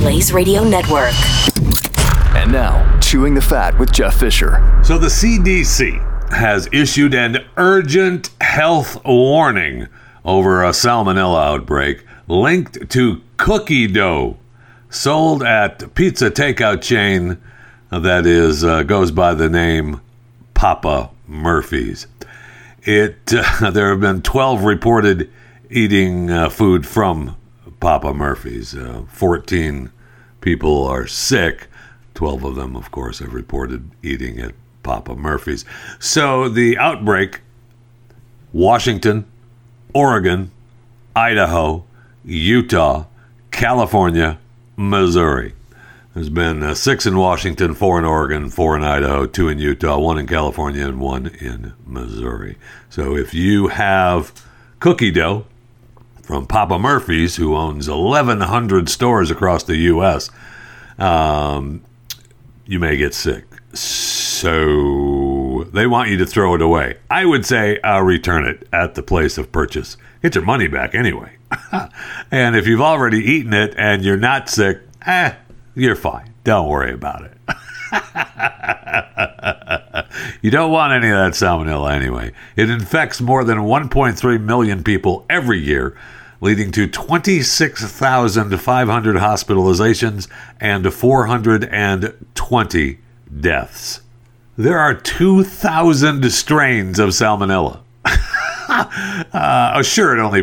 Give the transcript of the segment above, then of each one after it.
Blaze Radio Network. And now, Chewing the Fat with Jeff Fisher. So the CDC has issued an urgent health warning over a salmonella outbreak linked to cookie dough sold at pizza takeout chain that is uh, goes by the name Papa Murphy's. It uh, there have been 12 reported eating uh, food from Papa Murphy's. Uh, 14 people are sick. 12 of them, of course, have reported eating at Papa Murphy's. So the outbreak Washington, Oregon, Idaho, Utah, California, Missouri. There's been uh, six in Washington, four in Oregon, four in Idaho, two in Utah, one in California, and one in Missouri. So if you have cookie dough, from Papa Murphy's, who owns 1,100 stores across the U.S., um, you may get sick. So they want you to throw it away. I would say I'll return it at the place of purchase. Get your money back anyway. and if you've already eaten it and you're not sick, eh, you're fine. Don't worry about it. you don't want any of that salmonella anyway. It infects more than 1.3 million people every year leading to 26,500 hospitalizations and 420 deaths. There are 2,000 strains of salmonella. uh, sure, it only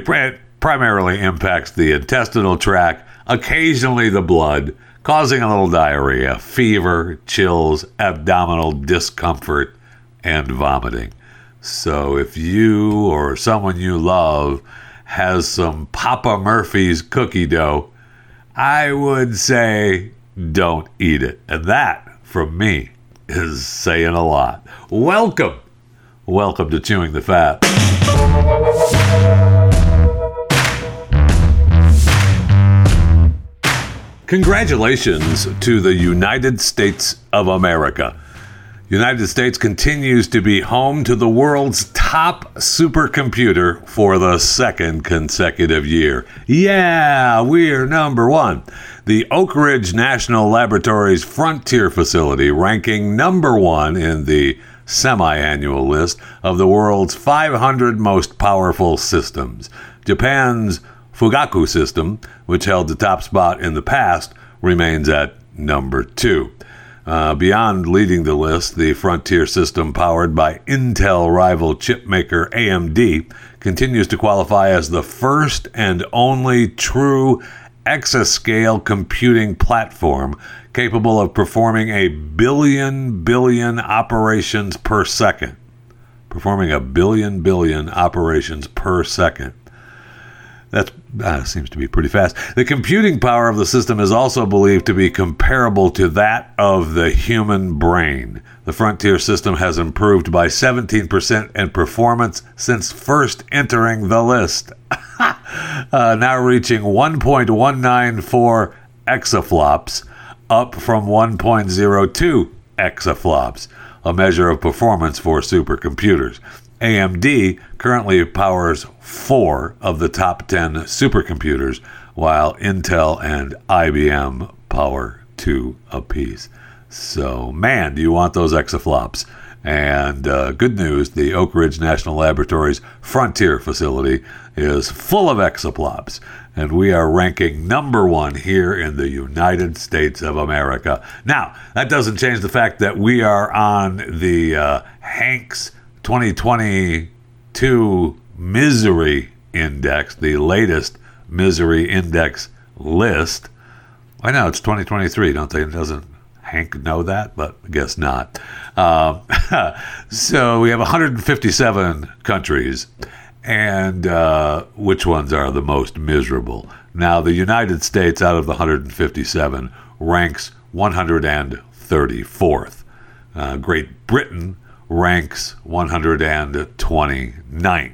primarily impacts the intestinal tract, occasionally the blood, causing a little diarrhea, fever, chills, abdominal discomfort, and vomiting. So if you or someone you love has some Papa Murphy's cookie dough, I would say don't eat it. And that, from me, is saying a lot. Welcome. Welcome to Chewing the Fat. Congratulations to the United States of America United States continues to be home to the world's top supercomputer for the second consecutive year. Yeah, we're number one. The Oak Ridge National Laboratory's Frontier facility ranking number one in the semi annual list of the world's 500 most powerful systems. Japan's Fugaku system, which held the top spot in the past, remains at number two. Uh, beyond leading the list, the Frontier system, powered by Intel rival chipmaker AMD, continues to qualify as the first and only true exascale computing platform capable of performing a billion billion operations per second. Performing a billion billion operations per second. That uh, seems to be pretty fast. The computing power of the system is also believed to be comparable to that of the human brain. The Frontier system has improved by 17% in performance since first entering the list, uh, now reaching 1.194 exaflops, up from 1.02 exaflops, a measure of performance for supercomputers. AMD currently powers four of the top 10 supercomputers, while Intel and IBM power two apiece. So, man, do you want those exaflops? And uh, good news the Oak Ridge National Laboratory's Frontier facility is full of exaflops. And we are ranking number one here in the United States of America. Now, that doesn't change the fact that we are on the uh, Hanks 2022 Misery Index, the latest Misery Index list. I know it's 2023, don't they? Doesn't Hank know that? But I guess not. Um, so we have 157 countries, and uh, which ones are the most miserable? Now, the United States, out of the 157, ranks 134th. Uh, Great Britain ranks 129th.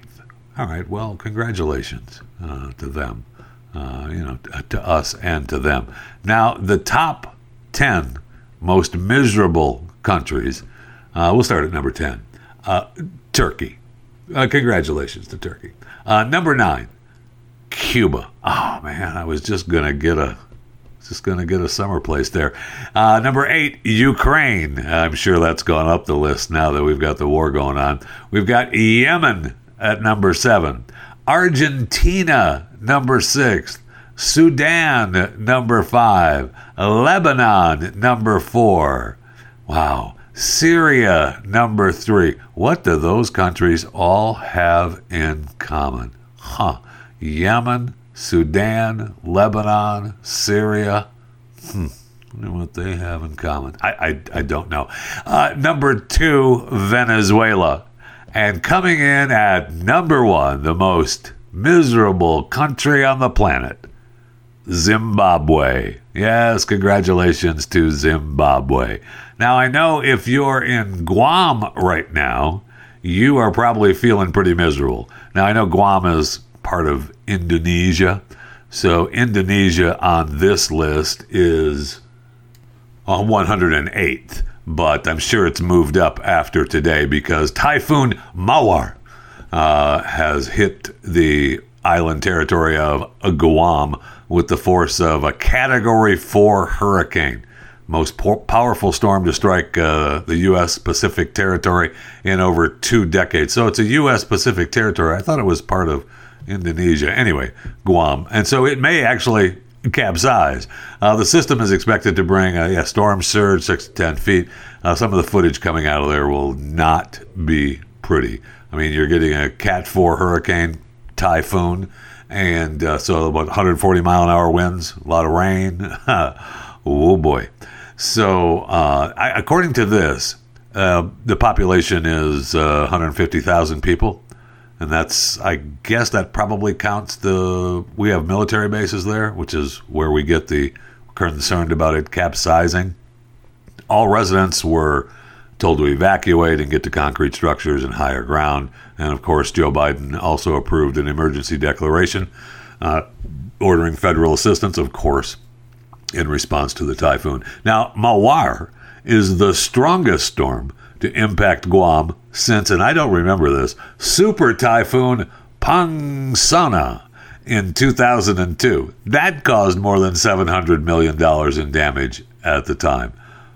All right, well, congratulations uh, to them, uh, you know, to us and to them. Now, the top 10 most miserable countries, uh, we'll start at number 10. Uh, Turkey. Uh, congratulations to Turkey. Uh, number nine, Cuba. Oh man, I was just gonna get a just gonna get a summer place there. Uh, number eight, Ukraine. I'm sure that's gone up the list now that we've got the war going on. We've got Yemen at number seven, Argentina number six, Sudan number five, Lebanon number four. Wow. Syria, number three. What do those countries all have in common? Huh. Yemen, Sudan, Lebanon, Syria. Hmm. what they have in common. I, I, I don't know. Uh, number two, Venezuela. And coming in at number one, the most miserable country on the planet, Zimbabwe. Yes, congratulations to Zimbabwe. Now, I know if you're in Guam right now, you are probably feeling pretty miserable. Now, I know Guam is part of Indonesia. So, Indonesia on this list is on 108th, but I'm sure it's moved up after today because Typhoon Mawar uh, has hit the island territory of Guam with the force of a Category 4 hurricane most po- powerful storm to strike uh, the U.S. Pacific territory in over two decades. So it's a U.S. Pacific territory. I thought it was part of Indonesia. Anyway, Guam. And so it may actually capsize. Uh, the system is expected to bring a yeah, storm surge, 6 to 10 feet. Uh, some of the footage coming out of there will not be pretty. I mean, you're getting a Cat 4 hurricane, typhoon, and uh, so about 140 mile an hour winds, a lot of rain. oh boy. So, uh, I, according to this, uh, the population is uh, 150,000 people, and that's I guess that probably counts the we have military bases there, which is where we get the concerned about it capsizing. All residents were told to evacuate and get to concrete structures and higher ground, and of course, Joe Biden also approved an emergency declaration uh, ordering federal assistance, of course in response to the typhoon. Now, Mawar is the strongest storm to impact Guam since, and I don't remember this, Super Typhoon Pongsona in 2002. That caused more than $700 million in damage at the time.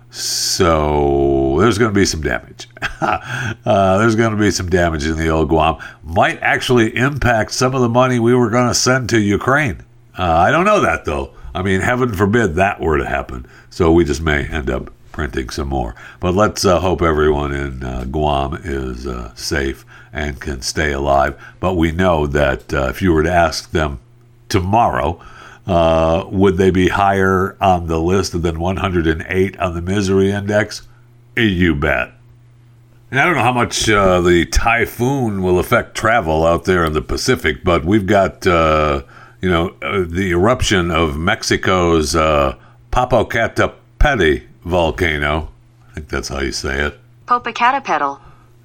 So there's going to be some damage. uh, there's going to be some damage in the old Guam. Might actually impact some of the money we were going to send to Ukraine. Uh, I don't know that though. I mean, heaven forbid that were to happen. So we just may end up printing some more. But let's uh, hope everyone in uh, Guam is uh, safe and can stay alive. But we know that uh, if you were to ask them tomorrow, uh, would they be higher on the list than 108 on the misery index? You bet. And I don't know how much uh, the typhoon will affect travel out there in the Pacific, but we've got you know, uh, the eruption of Mexico's uh, Popocatépetl volcano. I think that's how you say it. Popocatépetl.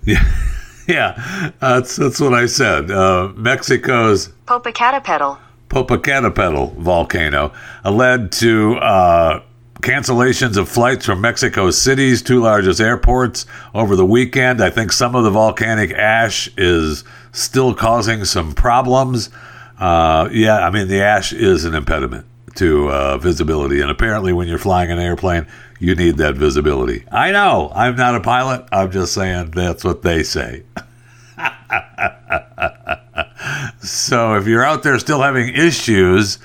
Yeah, yeah, that's that's what I said. Uh, Mexico's Popocatépetl. Popocatépetl volcano led to uh, cancellations of flights from Mexico City's two largest airports over the weekend. I think some of the volcanic ash is still causing some problems. Uh, yeah, I mean, the ash is an impediment to uh, visibility. And apparently, when you're flying an airplane, you need that visibility. I know. I'm not a pilot. I'm just saying that's what they say. so if you're out there still having issues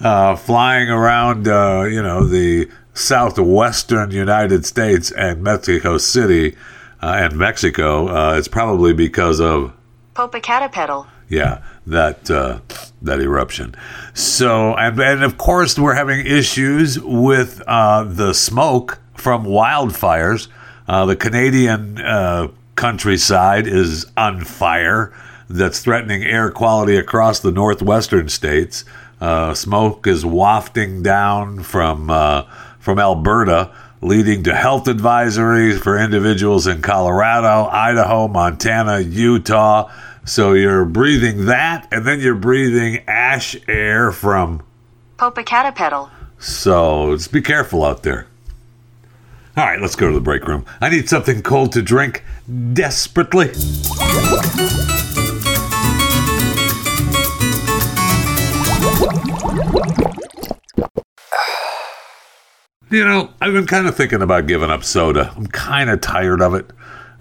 uh, flying around, uh, you know, the southwestern United States and Mexico City uh, and Mexico, uh, it's probably because of Popocatépetl. Yeah that uh, that eruption. So, and, and of course, we're having issues with uh, the smoke from wildfires. Uh, the Canadian uh, countryside is on fire. That's threatening air quality across the northwestern states. Uh, smoke is wafting down from uh, from Alberta, leading to health advisories for individuals in Colorado, Idaho, Montana, Utah. So you're breathing that, and then you're breathing ash air from. Popocatépetl. So just be careful out there. All right, let's go to the break room. I need something cold to drink desperately. You know, I've been kind of thinking about giving up soda. I'm kind of tired of it.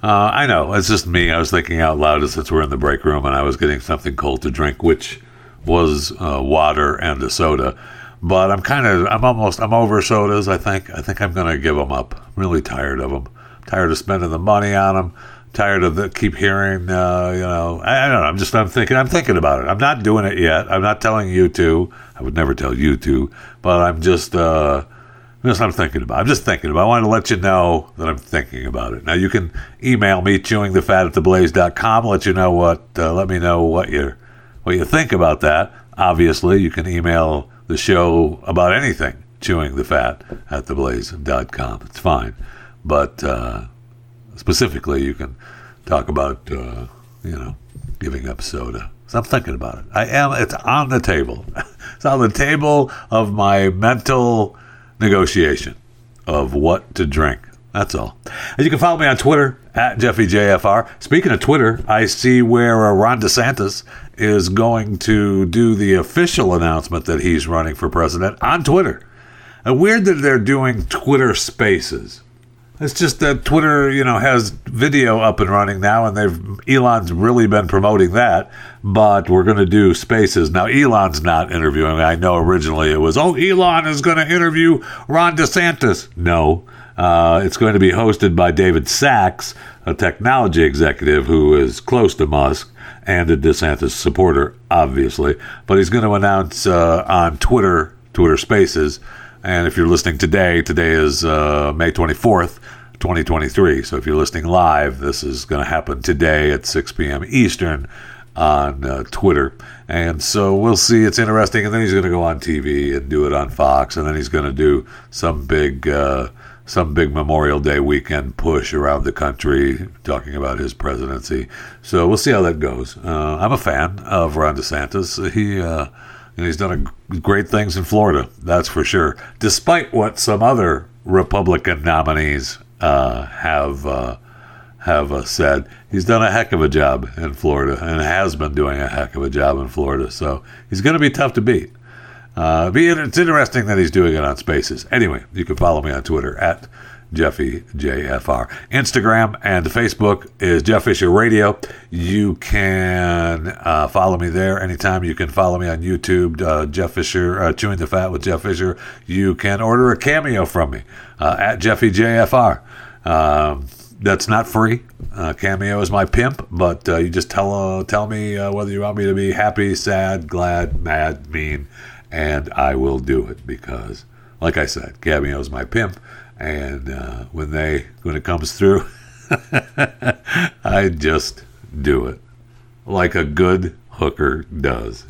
Uh, I know, it's just me. I was thinking out loud since we're in the break room and I was getting something cold to drink, which was uh, water and a soda. But I'm kind of, I'm almost, I'm over sodas. I think, I think I'm gonna give them up. I'm really tired of them. tired of spending the money on them. Tired of the keep hearing, uh, you know. I, I don't know. I'm just, I'm thinking, I'm thinking about it. I'm not doing it yet. I'm not telling you to. I would never tell you to. But I'm just, uh, that's what I'm thinking about. I'm just thinking about. it. I wanted to let you know that I'm thinking about it. Now you can email me chewingthefat at theblaze.com. Let you know what. Uh, let me know what you what you think about that. Obviously, you can email the show about anything. Chewingthefat at theblaze.com. It's fine, but uh, specifically, you can talk about uh, you know giving up soda. So I'm thinking about it. I am. It's on the table. it's on the table of my mental negotiation of what to drink. That's all. And you can follow me on Twitter at JeffyJFR. Speaking of Twitter, I see where uh, Ron DeSantis is going to do the official announcement that he's running for president on Twitter. And weird that they're doing Twitter spaces. It's just that Twitter, you know, has video up and running now, and they've Elon's really been promoting that. But we're going to do spaces now. Elon's not interviewing. I know originally it was, oh, Elon is going to interview Ron DeSantis. No, uh, it's going to be hosted by David Sacks, a technology executive who is close to Musk and a DeSantis supporter, obviously. But he's going to announce uh, on Twitter, Twitter Spaces and if you're listening today, today is uh, May 24th, 2023. So if you're listening live, this is going to happen today at 6 p.m. Eastern on uh, Twitter. And so we'll see. It's interesting. And then he's going to go on TV and do it on Fox. And then he's going to do some big. Uh, some big Memorial Day weekend push around the country talking about his presidency. So we'll see how that goes. Uh, I'm a fan of Ron DeSantis. He uh, and he's done a, great things in Florida, that's for sure. Despite what some other Republican nominees uh, have uh, have uh, said, he's done a heck of a job in Florida and has been doing a heck of a job in Florida. So he's going to be tough to beat. Uh, it's interesting that he's doing it on Spaces. Anyway, you can follow me on Twitter at Jeffy JFR. Instagram and Facebook is Jeff Fisher Radio. You can uh, follow me there anytime. You can follow me on YouTube, uh, Jeff Fisher, uh, Chewing the Fat with Jeff Fisher. You can order a cameo from me uh, at Jeffy JFR. Um, that's not free. Uh, cameo is my pimp, but uh, you just tell tell me whether you want me to be happy, sad, glad, mad, mean, and I will do it because, like I said, cameo is my pimp and uh, when they when it comes through, I just do it like a good hooker does.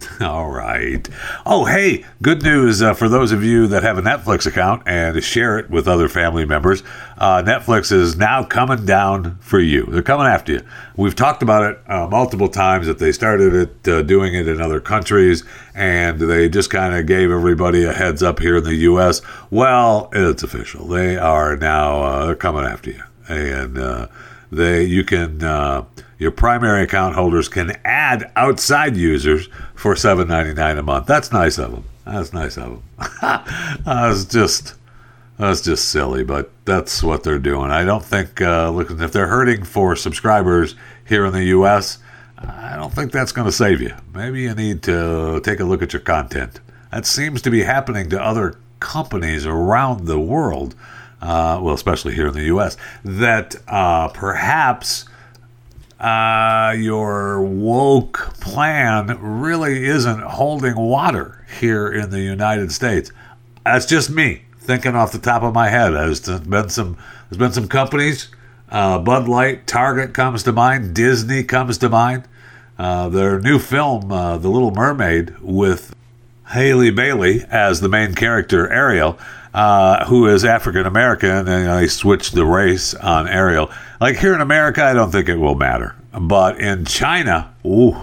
All right. Oh, hey, good news uh, for those of you that have a Netflix account and share it with other family members. Uh, Netflix is now coming down for you. They're coming after you. We've talked about it uh, multiple times that they started it uh, doing it in other countries and they just kind of gave everybody a heads up here in the U.S. Well, it's official. They are now uh, they're coming after you, and uh, they you can your primary account holders can add outside users for seven ninety nine a month. That's nice of them. That's nice of them. that's just that's just silly, but that's what they're doing. I don't think uh, look if they're hurting for subscribers here in the U.S. I don't think that's going to save you. Maybe you need to take a look at your content. That seems to be happening to other companies around the world, uh, well, especially here in the U.S. That uh, perhaps uh, your woke plan really isn't holding water here in the United States. That's just me thinking off the top of my head. There's been some there's been some companies. Uh, Bud Light, Target comes to mind. Disney comes to mind. Uh, their new film, uh, The Little Mermaid, with Halle Bailey as the main character, Ariel, uh, who is African American, and they switched the race on Ariel. Like here in America, I don't think it will matter, but in China, ooh,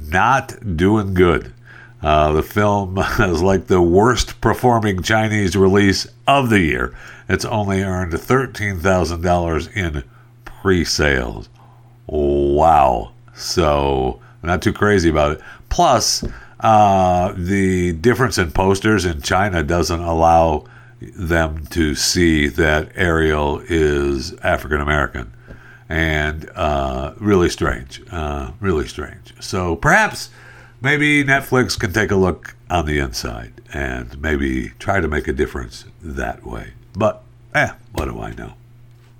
not doing good. Uh, the film is like the worst performing Chinese release of the year. It's only earned $13,000 in pre sales. Wow. So, not too crazy about it. Plus, uh, the difference in posters in China doesn't allow them to see that Ariel is African American. And uh, really strange. Uh, really strange. So, perhaps maybe Netflix can take a look on the inside and maybe try to make a difference that way. But, eh, what do I know?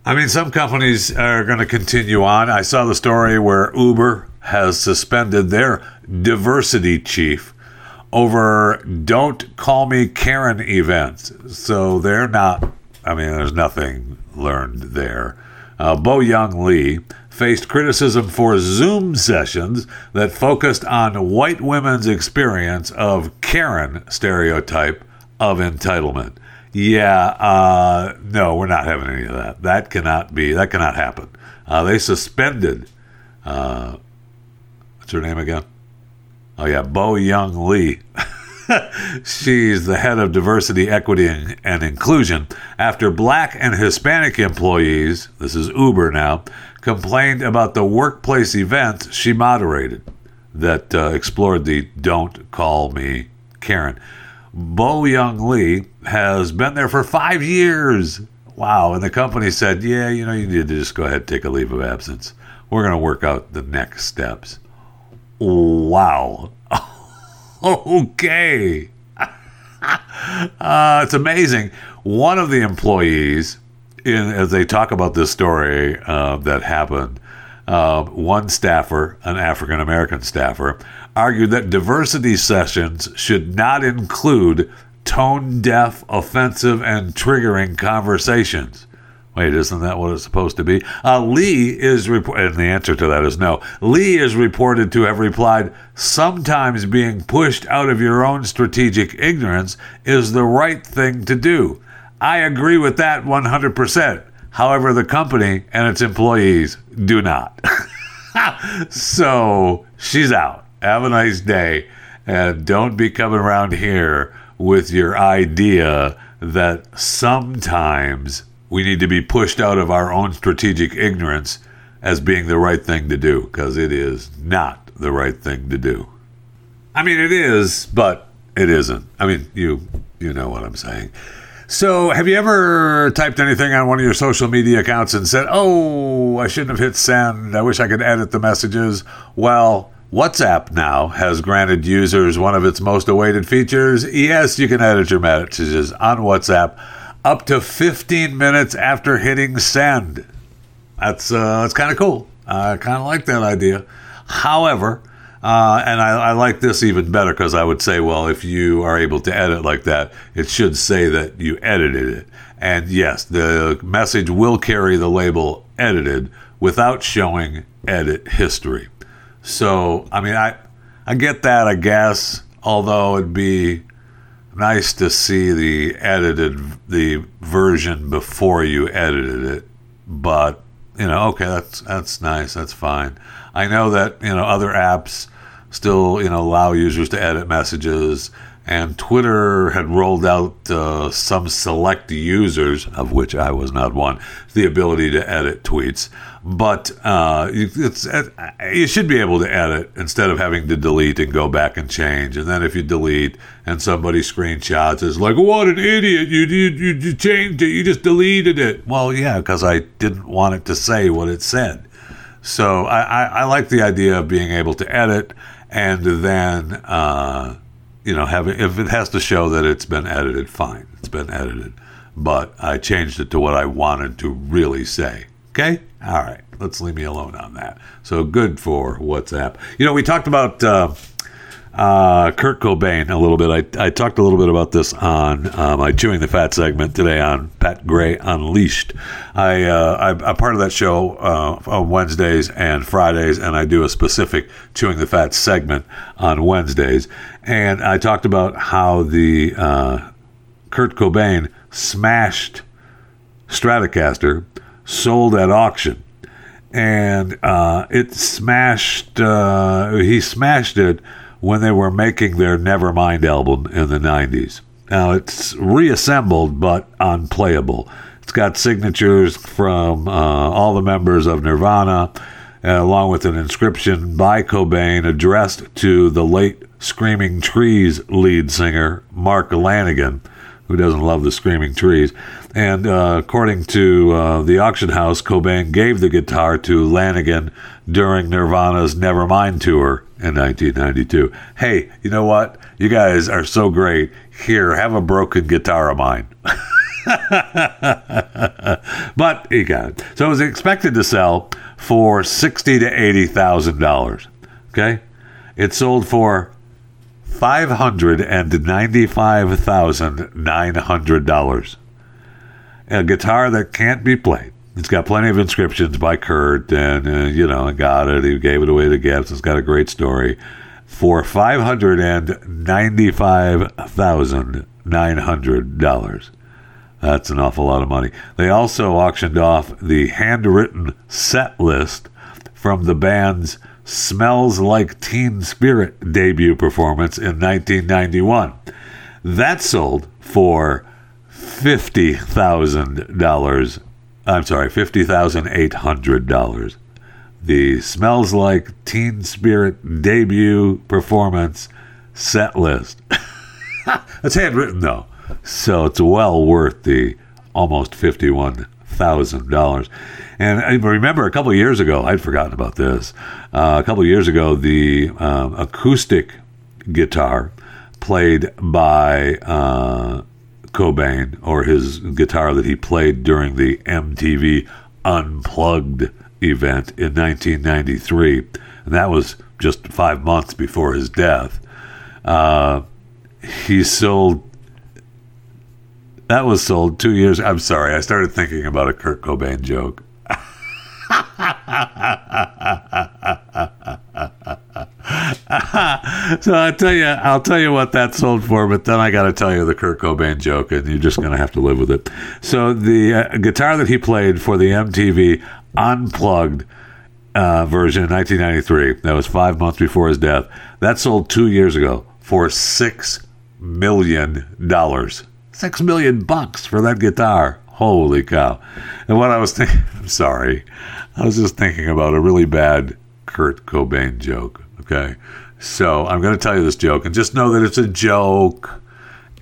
I mean, some companies are going to continue on. I saw the story where Uber has suspended their diversity chief over don't call me Karen events. So they're not, I mean, there's nothing learned there. Uh, Bo Young Lee faced criticism for Zoom sessions that focused on white women's experience of Karen stereotype of entitlement. Yeah, uh, no, we're not having any of that. That cannot be. That cannot happen. Uh, they suspended. Uh, what's her name again? Oh yeah, Bo Young Lee. She's the head of diversity, equity, and, and, inclusion. After black and Hispanic employees, this is Uber now, complained about the workplace event she moderated that uh, explored the Don't Call Me Karen. Bo Young Lee has been there for five years. Wow. And the company said, yeah, you know, you need to just go ahead and take a leave of absence. We're going to work out the next steps. Wow. okay. uh, it's amazing. One of the employees, in, as they talk about this story uh, that happened, uh, one staffer, an African American staffer, argued that diversity sessions should not include tone deaf, offensive, and triggering conversations. Wait, isn't that what it's supposed to be? Uh, Lee is reported, and the answer to that is no. Lee is reported to have replied, Sometimes being pushed out of your own strategic ignorance is the right thing to do. I agree with that 100%. However, the company and its employees do not. so she's out. Have a nice day. And don't be coming around here with your idea that sometimes we need to be pushed out of our own strategic ignorance as being the right thing to do, because it is not the right thing to do. I mean, it is, but it isn't. I mean, you you know what I'm saying. So, have you ever typed anything on one of your social media accounts and said, "Oh, I shouldn't have hit send. I wish I could edit the messages." Well, WhatsApp now has granted users one of its most awaited features. Yes, you can edit your messages on WhatsApp up to 15 minutes after hitting send. That's uh, that's kind of cool. I kind of like that idea. However, uh, and I, I, like this even better because I would say, well, if you are able to edit like that, it should say that you edited it. And yes, the message will carry the label edited without showing edit history. So, I mean, I, I get that, I guess, although it'd be nice to see the edited, the version before you edited it. But, you know, okay, that's, that's nice, that's fine. I know that, you know, other apps, still, you know, allow users to edit messages. And Twitter had rolled out uh, some select users, of which I was not one, the ability to edit tweets. But uh, you should be able to edit instead of having to delete and go back and change. And then if you delete and somebody screenshots, it's like, "What an idiot! You you you changed it. You just deleted it." Well, yeah, because I didn't want it to say what it said. So I, I, I like the idea of being able to edit and then uh, you know have it, if it has to show that it's been edited, fine, it's been edited. But I changed it to what I wanted to really say. Okay, all right, let's leave me alone on that. So good for WhatsApp. You know, we talked about. Uh, uh, Kurt Cobain a little bit. I, I talked a little bit about this on uh, my Chewing the Fat segment today on Pat Gray Unleashed. I, uh, I, am part of that show uh, on Wednesdays and Fridays, and I do a specific Chewing the Fat segment on Wednesdays. And I talked about how the uh, Kurt Cobain smashed Stratocaster sold at auction and uh, it smashed. He smashed it when they were making their Nevermind album in the 90s. Now it's reassembled but unplayable. It's got signatures from uh, all the members of Nirvana, uh, along with an inscription by Cobain addressed to the late Screaming Trees lead singer, Mark Lanegan, who doesn't love the Screaming Trees. And uh, according to uh, the auction house, Cobain gave the guitar to Lanegan during Nirvana's Nevermind tour in 1992. Hey, you know what? You guys are so great. Here, have a broken guitar of mine. but he got it. So it was expected to sell for sixty to eighty thousand dollars. Okay, it sold for five hundred and ninety-five thousand nine hundred dollars. A guitar that can't be played. It's got plenty of inscriptions by Kurt, and uh, you know, got it. He gave it away to gifts. It's got a great story. For five hundred and ninety-five thousand nine hundred dollars. That's an awful lot of money. They also auctioned off the handwritten set list from the band's Smells Like Teen Spirit debut performance in 1991. That sold for $50,000 I'm sorry, fifty thousand eight hundred dollars. The Smells Like Teen Spirit debut performance set list. It's handwritten though, so it's well worth the almost fifty-one thousand dollars. And I remember a couple years ago, I'd forgotten about this. Uh, a couple years ago, the um, acoustic guitar played by uh, Cobain or his guitar that he played during the MTV Unplugged event in 1993. And that was just five months before his death. Uh, he sold. That was sold two years. I'm sorry, I started thinking about a Kurt Cobain joke. so I tell you, I'll tell you what that sold for, but then I got to tell you the Kurt Cobain joke, and you're just going to have to live with it. So the uh, guitar that he played for the MTV Unplugged uh, version in 1993, that was five months before his death, that sold two years ago for six million dollars. Six million bucks for that guitar. Holy cow! And what I was thinking, I'm sorry, I was just thinking about a really bad Kurt Cobain joke. Okay. So I'm going to tell you this joke and just know that it's a joke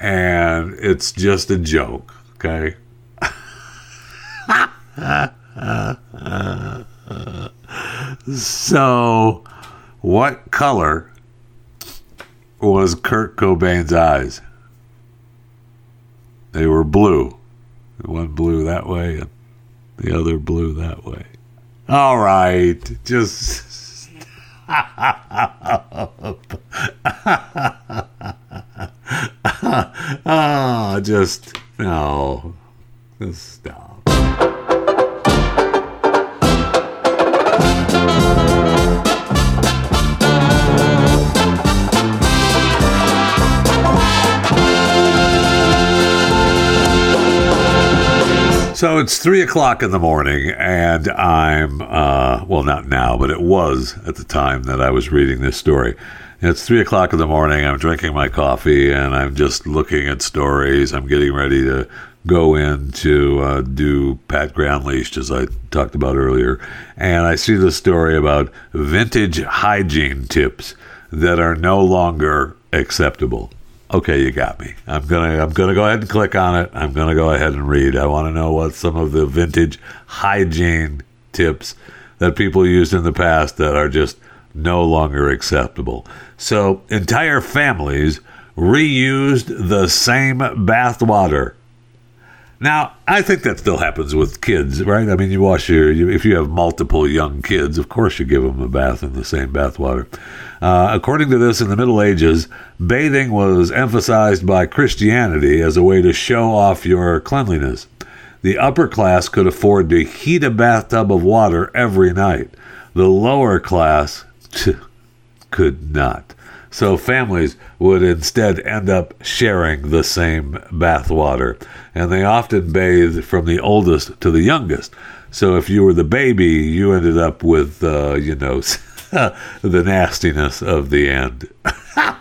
and it's just a joke. Okay. so, what color was Kurt Cobain's eyes? They were blue. One blue that way and the other blue that way. All right. Just oh, just no. Just stop. So it's three o'clock in the morning, and I'm, uh, well, not now, but it was at the time that I was reading this story. It's three o'clock in the morning. I'm drinking my coffee, and I'm just looking at stories. I'm getting ready to go in to uh, do Pat Gray Unleashed, as I talked about earlier. And I see the story about vintage hygiene tips that are no longer acceptable okay, you got me. I'm gonna I'm gonna go ahead and click on it. I'm gonna go ahead and read. I want to know what some of the vintage hygiene tips that people used in the past that are just no longer acceptable. So entire families reused the same bath water. Now, I think that still happens with kids, right? I mean, you wash your, you, if you have multiple young kids, of course you give them a bath in the same bathwater. Uh, according to this, in the Middle Ages, bathing was emphasized by Christianity as a way to show off your cleanliness. The upper class could afford to heat a bathtub of water every night. The lower class could not. So families would instead end up sharing the same bathwater. And they often bathed from the oldest to the youngest. So if you were the baby, you ended up with, uh, you know, the nastiness of the end. uh,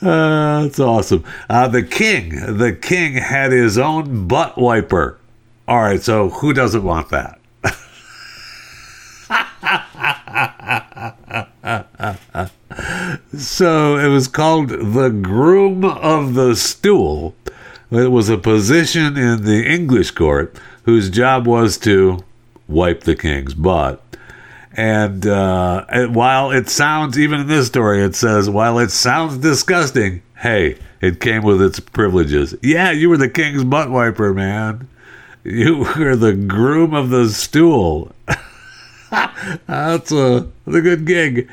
that's awesome. Uh, the king, the king had his own butt wiper. All right, so who doesn't want that? so it was called the groom of the stool. It was a position in the English court whose job was to wipe the king's butt. And uh, while it sounds, even in this story, it says, while it sounds disgusting, hey, it came with its privileges. Yeah, you were the king's butt wiper, man. You were the groom of the stool. That's a, a good gig.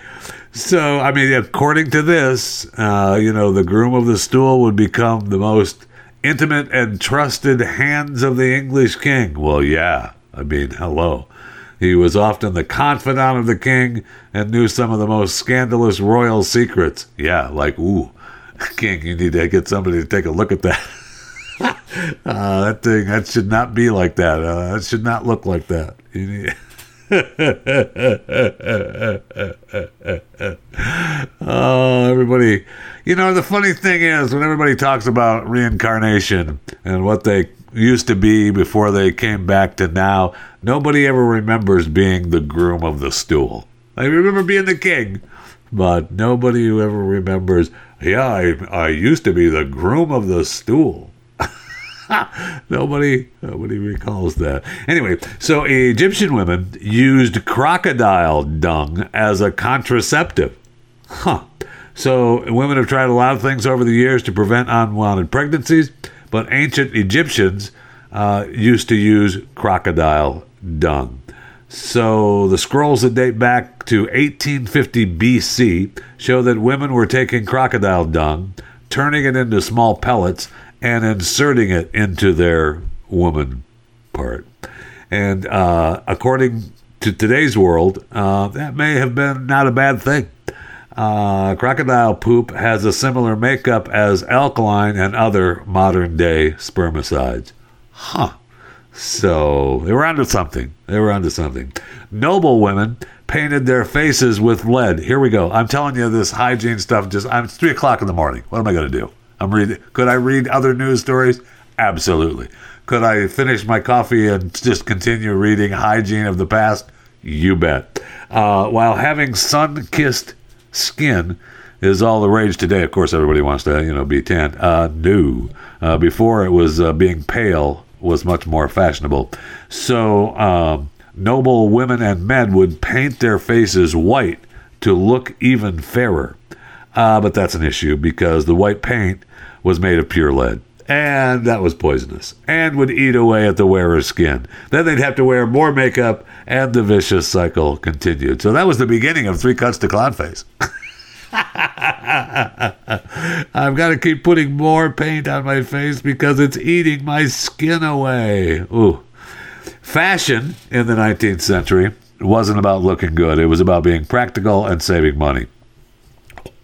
So, I mean, according to this, uh, you know, the groom of the stool would become the most intimate and trusted hands of the English king. Well, yeah. I mean, hello. He was often the confidant of the king and knew some of the most scandalous royal secrets. Yeah, like, ooh, king, you need to get somebody to take a look at that. uh, that thing, that should not be like that. Uh, that should not look like that. oh, everybody. You know, the funny thing is, when everybody talks about reincarnation and what they used to be before they came back to now, nobody ever remembers being the groom of the stool. I remember being the king, but nobody ever remembers, yeah, I, I used to be the groom of the stool. nobody nobody recalls that. Anyway, so Egyptian women used crocodile dung as a contraceptive. Huh. So women have tried a lot of things over the years to prevent unwanted pregnancies, but ancient Egyptians uh, used to use crocodile dung. So the scrolls that date back to 1850 BC show that women were taking crocodile dung, turning it into small pellets, and inserting it into their woman part. And uh, according to today's world, uh, that may have been not a bad thing. Uh, crocodile poop has a similar makeup as alkaline and other modern day spermicides. Huh. So they were onto something. They were onto something. Noble women painted their faces with lead. Here we go. I'm telling you this hygiene stuff. Just I'm three o'clock in the morning. What am I going to do? I'm reading. Could I read other news stories? Absolutely. Could I finish my coffee and just continue reading hygiene of the past? You bet. Uh, while having sun-kissed skin is all the rage today, of course, everybody wants to you know be tan. Uh, no, uh, before it was uh, being pale was much more fashionable. So um, noble women and men would paint their faces white to look even fairer. Uh, but that's an issue because the white paint was made of pure lead. And that was poisonous and would eat away at the wearer's skin. Then they'd have to wear more makeup, and the vicious cycle continued. So that was the beginning of Three Cuts to Clown Face. I've got to keep putting more paint on my face because it's eating my skin away. Ooh. Fashion in the 19th century wasn't about looking good, it was about being practical and saving money.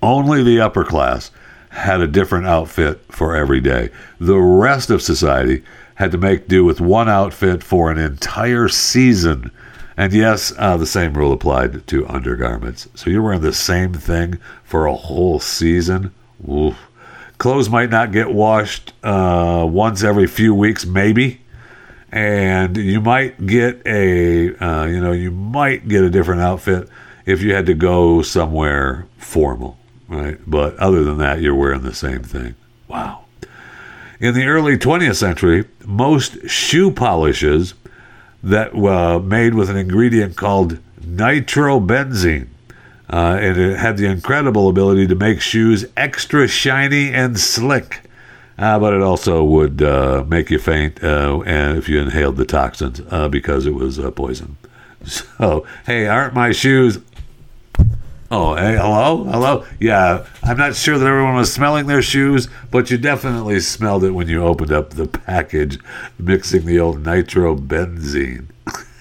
Only the upper class had a different outfit for every day. The rest of society had to make do with one outfit for an entire season. And yes, uh, the same rule applied to undergarments. So you're wearing the same thing for a whole season. Oof. Clothes might not get washed uh, once every few weeks, maybe. And you might get a, uh, you know, you might get a different outfit if you had to go somewhere formal right? But other than that, you're wearing the same thing. Wow. In the early 20th century, most shoe polishes that were made with an ingredient called nitrobenzene. Uh, and it had the incredible ability to make shoes extra shiny and slick. uh, but it also would uh, make you faint uh, if you inhaled the toxins uh, because it was uh, poison. So, hey, aren't my shoes? Oh, hey, hello, hello. Yeah, I'm not sure that everyone was smelling their shoes, but you definitely smelled it when you opened up the package, mixing the old nitrobenzene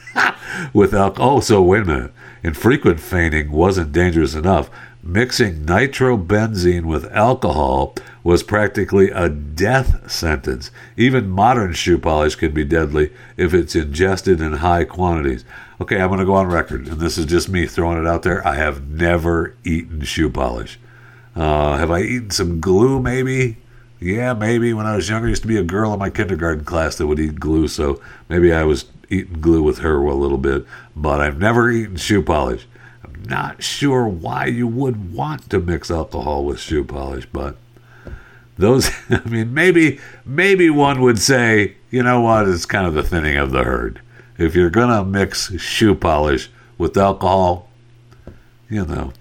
with alcohol. Oh, so wait a minute. Infrequent fainting wasn't dangerous enough. Mixing nitrobenzene with alcohol was practically a death sentence. Even modern shoe polish can be deadly if it's ingested in high quantities. Okay, I'm going to go on record, and this is just me throwing it out there. I have never eaten shoe polish. Uh, have I eaten some glue, maybe? Yeah, maybe. When I was younger, used to be a girl in my kindergarten class that would eat glue, so maybe I was eating glue with her a little bit. But I've never eaten shoe polish. I'm not sure why you would want to mix alcohol with shoe polish, but those i mean maybe maybe one would say you know what it's kind of the thinning of the herd if you're going to mix shoe polish with alcohol you know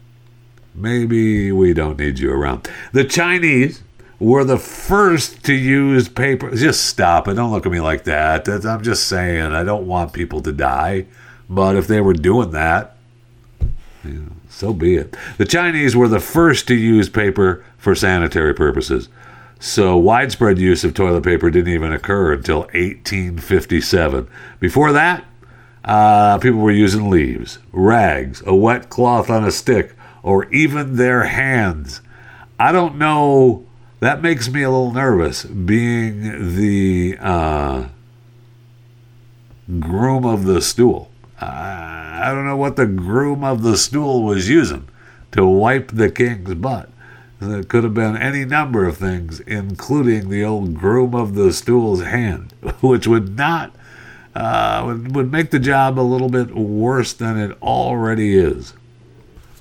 maybe we don't need you around. The chinese were the first to use paper. Just stop it. Don't look at me like that. I'm just saying i don't want people to die. But if they were doing that you know, so be it. The chinese were the first to use paper for sanitary purposes so widespread use of toilet paper didn't even occur until 1857. Before that, uh, people were using leaves, rags, a wet cloth on a stick, or even their hands. I don't know. That makes me a little nervous, being the uh, groom of the stool. I don't know what the groom of the stool was using to wipe the king's butt. It could have been any number of things, including the old groom of the stool's hand, which would not uh, would, would make the job a little bit worse than it already is.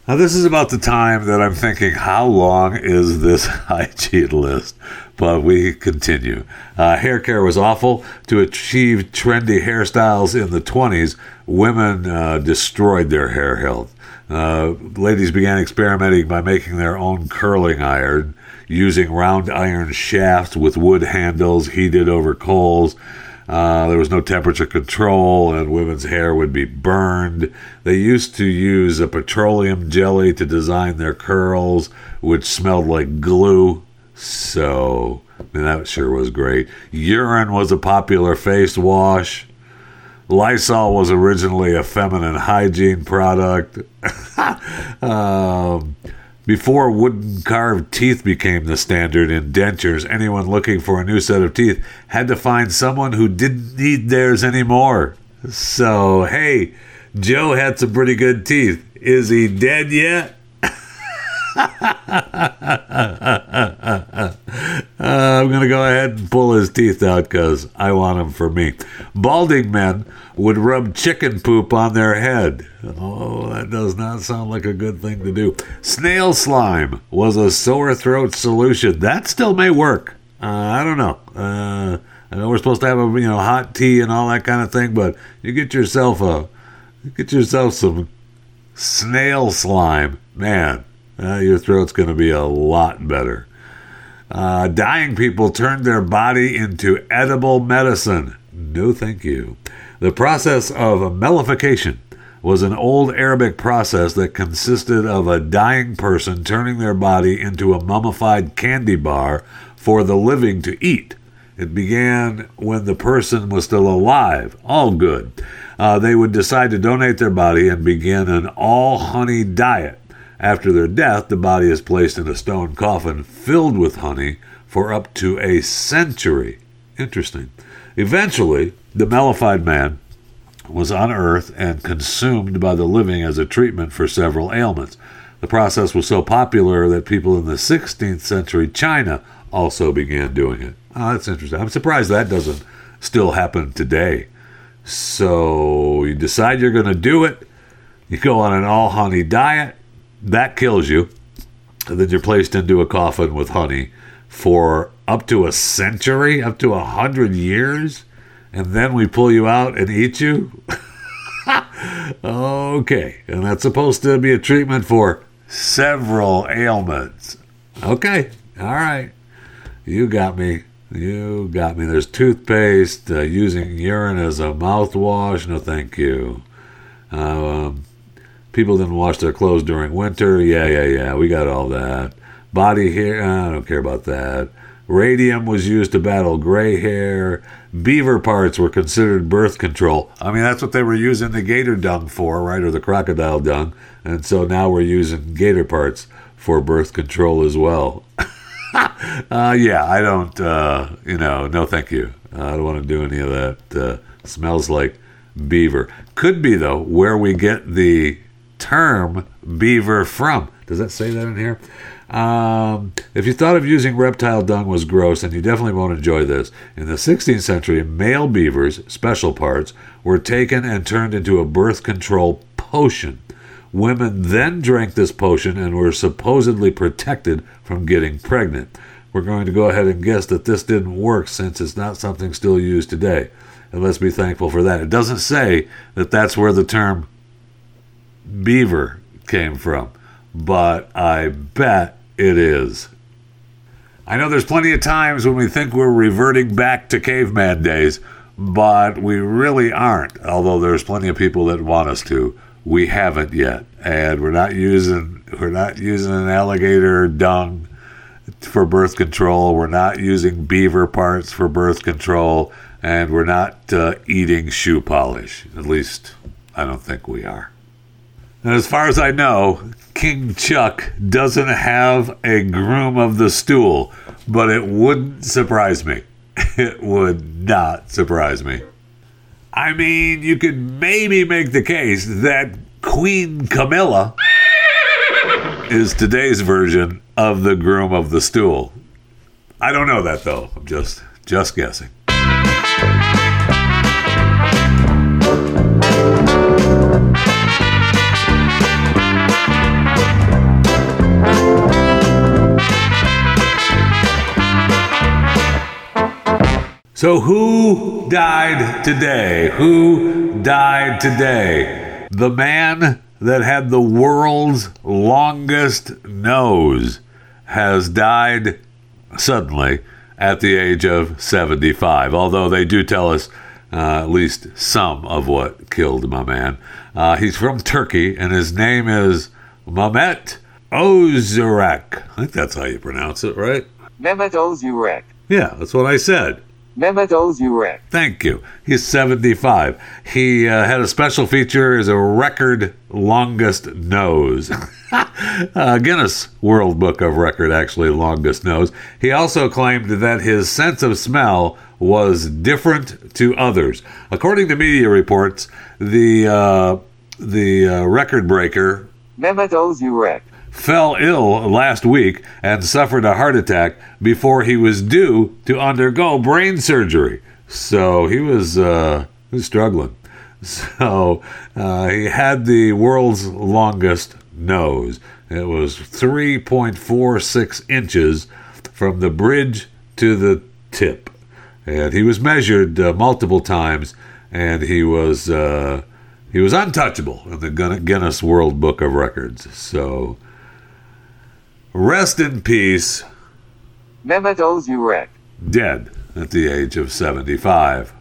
Now, this is about the time that I'm thinking, how long is this hygiene list? But we continue. Uh, hair care was awful. To achieve trendy hairstyles in the 20s, women uh, destroyed their hair health. Uh, ladies began experimenting by making their own curling iron, using round iron shafts with wood handles heated over coals. Uh, there was no temperature control, and women's hair would be burned. They used to use a petroleum jelly to design their curls, which smelled like glue. So, I mean, that sure was great. Urine was a popular face wash. Lysol was originally a feminine hygiene product. um, before wooden carved teeth became the standard in dentures, anyone looking for a new set of teeth had to find someone who didn't need theirs anymore. So, hey, Joe had some pretty good teeth. Is he dead yet? Uh, I'm going to go ahead and pull his teeth out because I want them for me. Balding men would rub chicken poop on their head. Oh, that does not sound like a good thing to do. Snail slime was a sore throat solution. That still may work. Uh, I don't know. Uh, I know we're supposed to have a you know hot tea and all that kind of thing, but you get yourself a get yourself some snail slime, man. Uh, your throat's going to be a lot better. Uh, dying people turned their body into edible medicine. No, thank you. The process of mellification was an old Arabic process that consisted of a dying person turning their body into a mummified candy bar for the living to eat. It began when the person was still alive. All good. Uh, they would decide to donate their body and begin an all honey diet. After their death, the body is placed in a stone coffin filled with honey for up to a century. Interesting. Eventually, the mellified man was unearthed and consumed by the living as a treatment for several ailments. The process was so popular that people in the 16th century China also began doing it. Oh, that's interesting. I'm surprised that doesn't still happen today. So you decide you're going to do it. You go on an all honey diet that kills you. And then you're placed into a coffin with honey for up to a century, up to a hundred years, and then we pull you out and eat you. okay, and that's supposed to be a treatment for several ailments. Okay, all right, you got me. You got me. There's toothpaste, uh, using urine as a mouthwash. No, thank you. Uh, um, people didn't wash their clothes during winter. Yeah, yeah, yeah. We got all that. Body hair. I don't care about that. Radium was used to battle gray hair. Beaver parts were considered birth control. I mean, that's what they were using the gator dung for, right? Or the crocodile dung. And so now we're using gator parts for birth control as well. uh, yeah, I don't, uh, you know, no thank you. I don't want to do any of that. Uh, smells like beaver. Could be, though, where we get the term beaver from. Does that say that in here? Um, if you thought of using reptile dung was gross, then you definitely won't enjoy this. In the 16th century, male beavers, special parts, were taken and turned into a birth control potion. Women then drank this potion and were supposedly protected from getting pregnant. We're going to go ahead and guess that this didn't work since it's not something still used today. And let's be thankful for that. It doesn't say that that's where the term beaver came from, but I bet it is. I know there's plenty of times when we think we're reverting back to caveman days, but we really aren't. Although there's plenty of people that want us to, we haven't yet, and we're not using we're not using an alligator dung for birth control. We're not using beaver parts for birth control, and we're not uh, eating shoe polish. At least I don't think we are. And as far as I know, King Chuck doesn't have a groom of the stool, but it wouldn't surprise me. It would not surprise me. I mean, you could maybe make the case that Queen Camilla is today's version of the groom of the stool. I don't know that though. I'm just just guessing. So, who died today? Who died today? The man that had the world's longest nose has died suddenly at the age of 75. Although they do tell us uh, at least some of what killed my man. Uh, he's from Turkey, and his name is Mehmet Ozyurek. I think that's how you pronounce it, right? Mehmet Ozyurek. Yeah, that's what I said. Mehmet Ozyurek. Thank you. He's 75. He uh, had a special feature as a record longest nose. uh, Guinness World Book of Record, actually, longest nose. He also claimed that his sense of smell was different to others. According to media reports, the, uh, the uh, record breaker Mehmet Ozyurek fell ill last week and suffered a heart attack before he was due to undergo brain surgery. So he was, uh, he was struggling. So uh, he had the world's longest nose. It was 3.46 inches from the bridge to the tip. And he was measured uh, multiple times, and he was uh, he was untouchable in the Guinness World Book of Records. So Rest in peace. Mehmet Ozyurek. Dead at the age of 75.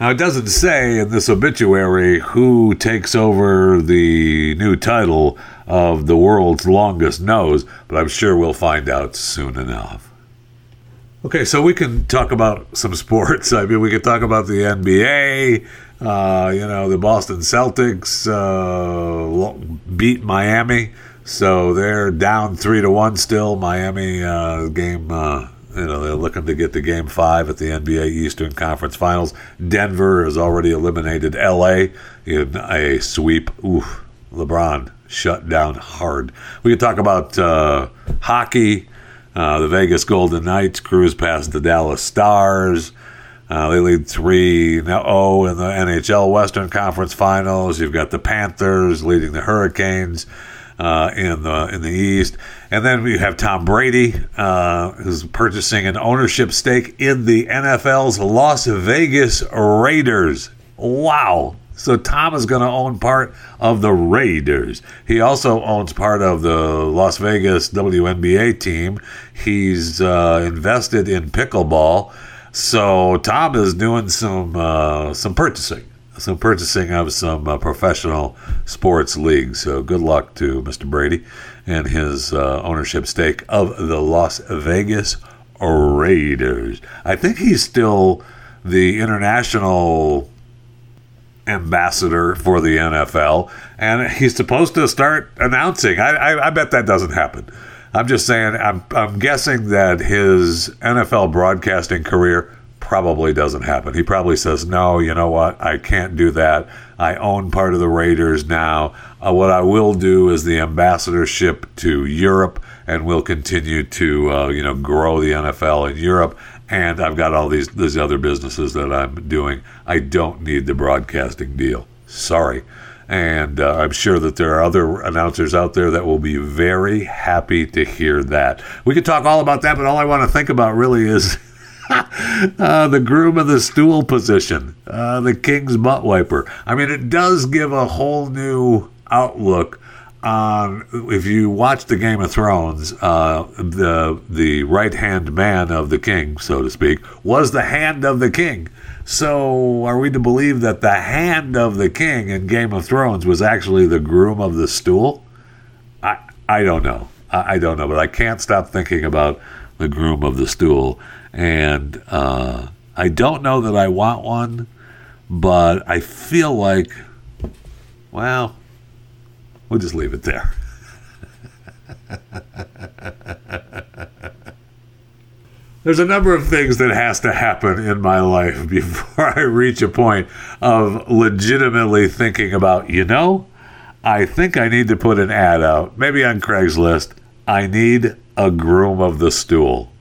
Now, it doesn't say in this obituary who takes over the new title of the world's longest nose, but I'm sure we'll find out soon enough. Okay, so we can talk about some sports. I mean, we could talk about the NBA. Uh, you know, the Boston Celtics uh, beat Miami. So they're down three to one still. Miami uh, game, uh, you know, they're looking to get to game five at the NBA Eastern Conference Finals. Denver has already eliminated LA in a sweep. Oof, LeBron shut down hard. We could talk about uh, hockey. Uh, the Vegas Golden Knights cruise past the Dallas Stars. Uh, they lead 3 0 in the NHL Western Conference Finals. You've got the Panthers leading the Hurricanes uh, in the in the East, and then we have Tom Brady, uh, who's purchasing an ownership stake in the NFL's Las Vegas Raiders. Wow, So Tom is going to own part of the Raiders. He also owns part of the Las Vegas WNBA team. He's uh, invested in pickleball. So Tom is doing some uh, some purchasing, some purchasing of some uh, professional sports leagues. So good luck to Mr. Brady and his uh, ownership stake of the Las Vegas Raiders. I think he's still the international ambassador for the NFL, and he's supposed to start announcing. I, I, I, bet that doesn't happen. I'm just saying, I'm, I'm guessing that his NFL broadcasting career probably doesn't happen. He probably says, No, you know what? I can't do that. I own part of the Raiders now. Uh, what I will do is the ambassadorship to Europe, and we'll continue to, uh, you know, grow the NFL in Europe and I've got all these these other businesses that I'm doing. I don't need the broadcasting deal. Sorry. And uh, I'm sure that there are other announcers out there that will be very happy to hear that. We could talk all about that, but all I want to think about really is uh, the groom of the stool position, uh, the king's butt wiper. I mean, it does give a whole new outlook um, if you watch the Game of Thrones, uh, the the right hand man of the king, so to speak, was the hand of the king. So, are we to believe that the hand of the king in Game of Thrones was actually the groom of the stool? I I don't know. I, I don't know, but I can't stop thinking about the groom of the stool, and uh, I don't know that I want one, but I feel like, well We'll just leave it there. There's a number of things that has to happen in my life before I reach a point of legitimately thinking about, you know, I think I need to put an ad out, maybe on Craigslist. I need a groom of the stool.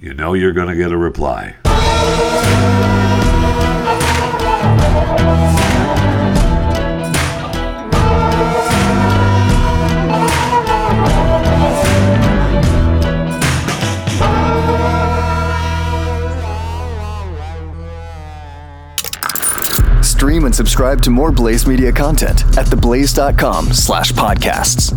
You know you're going to get a reply. Stream and subscribe to more Blaze Media content at theblaze.com slash podcasts.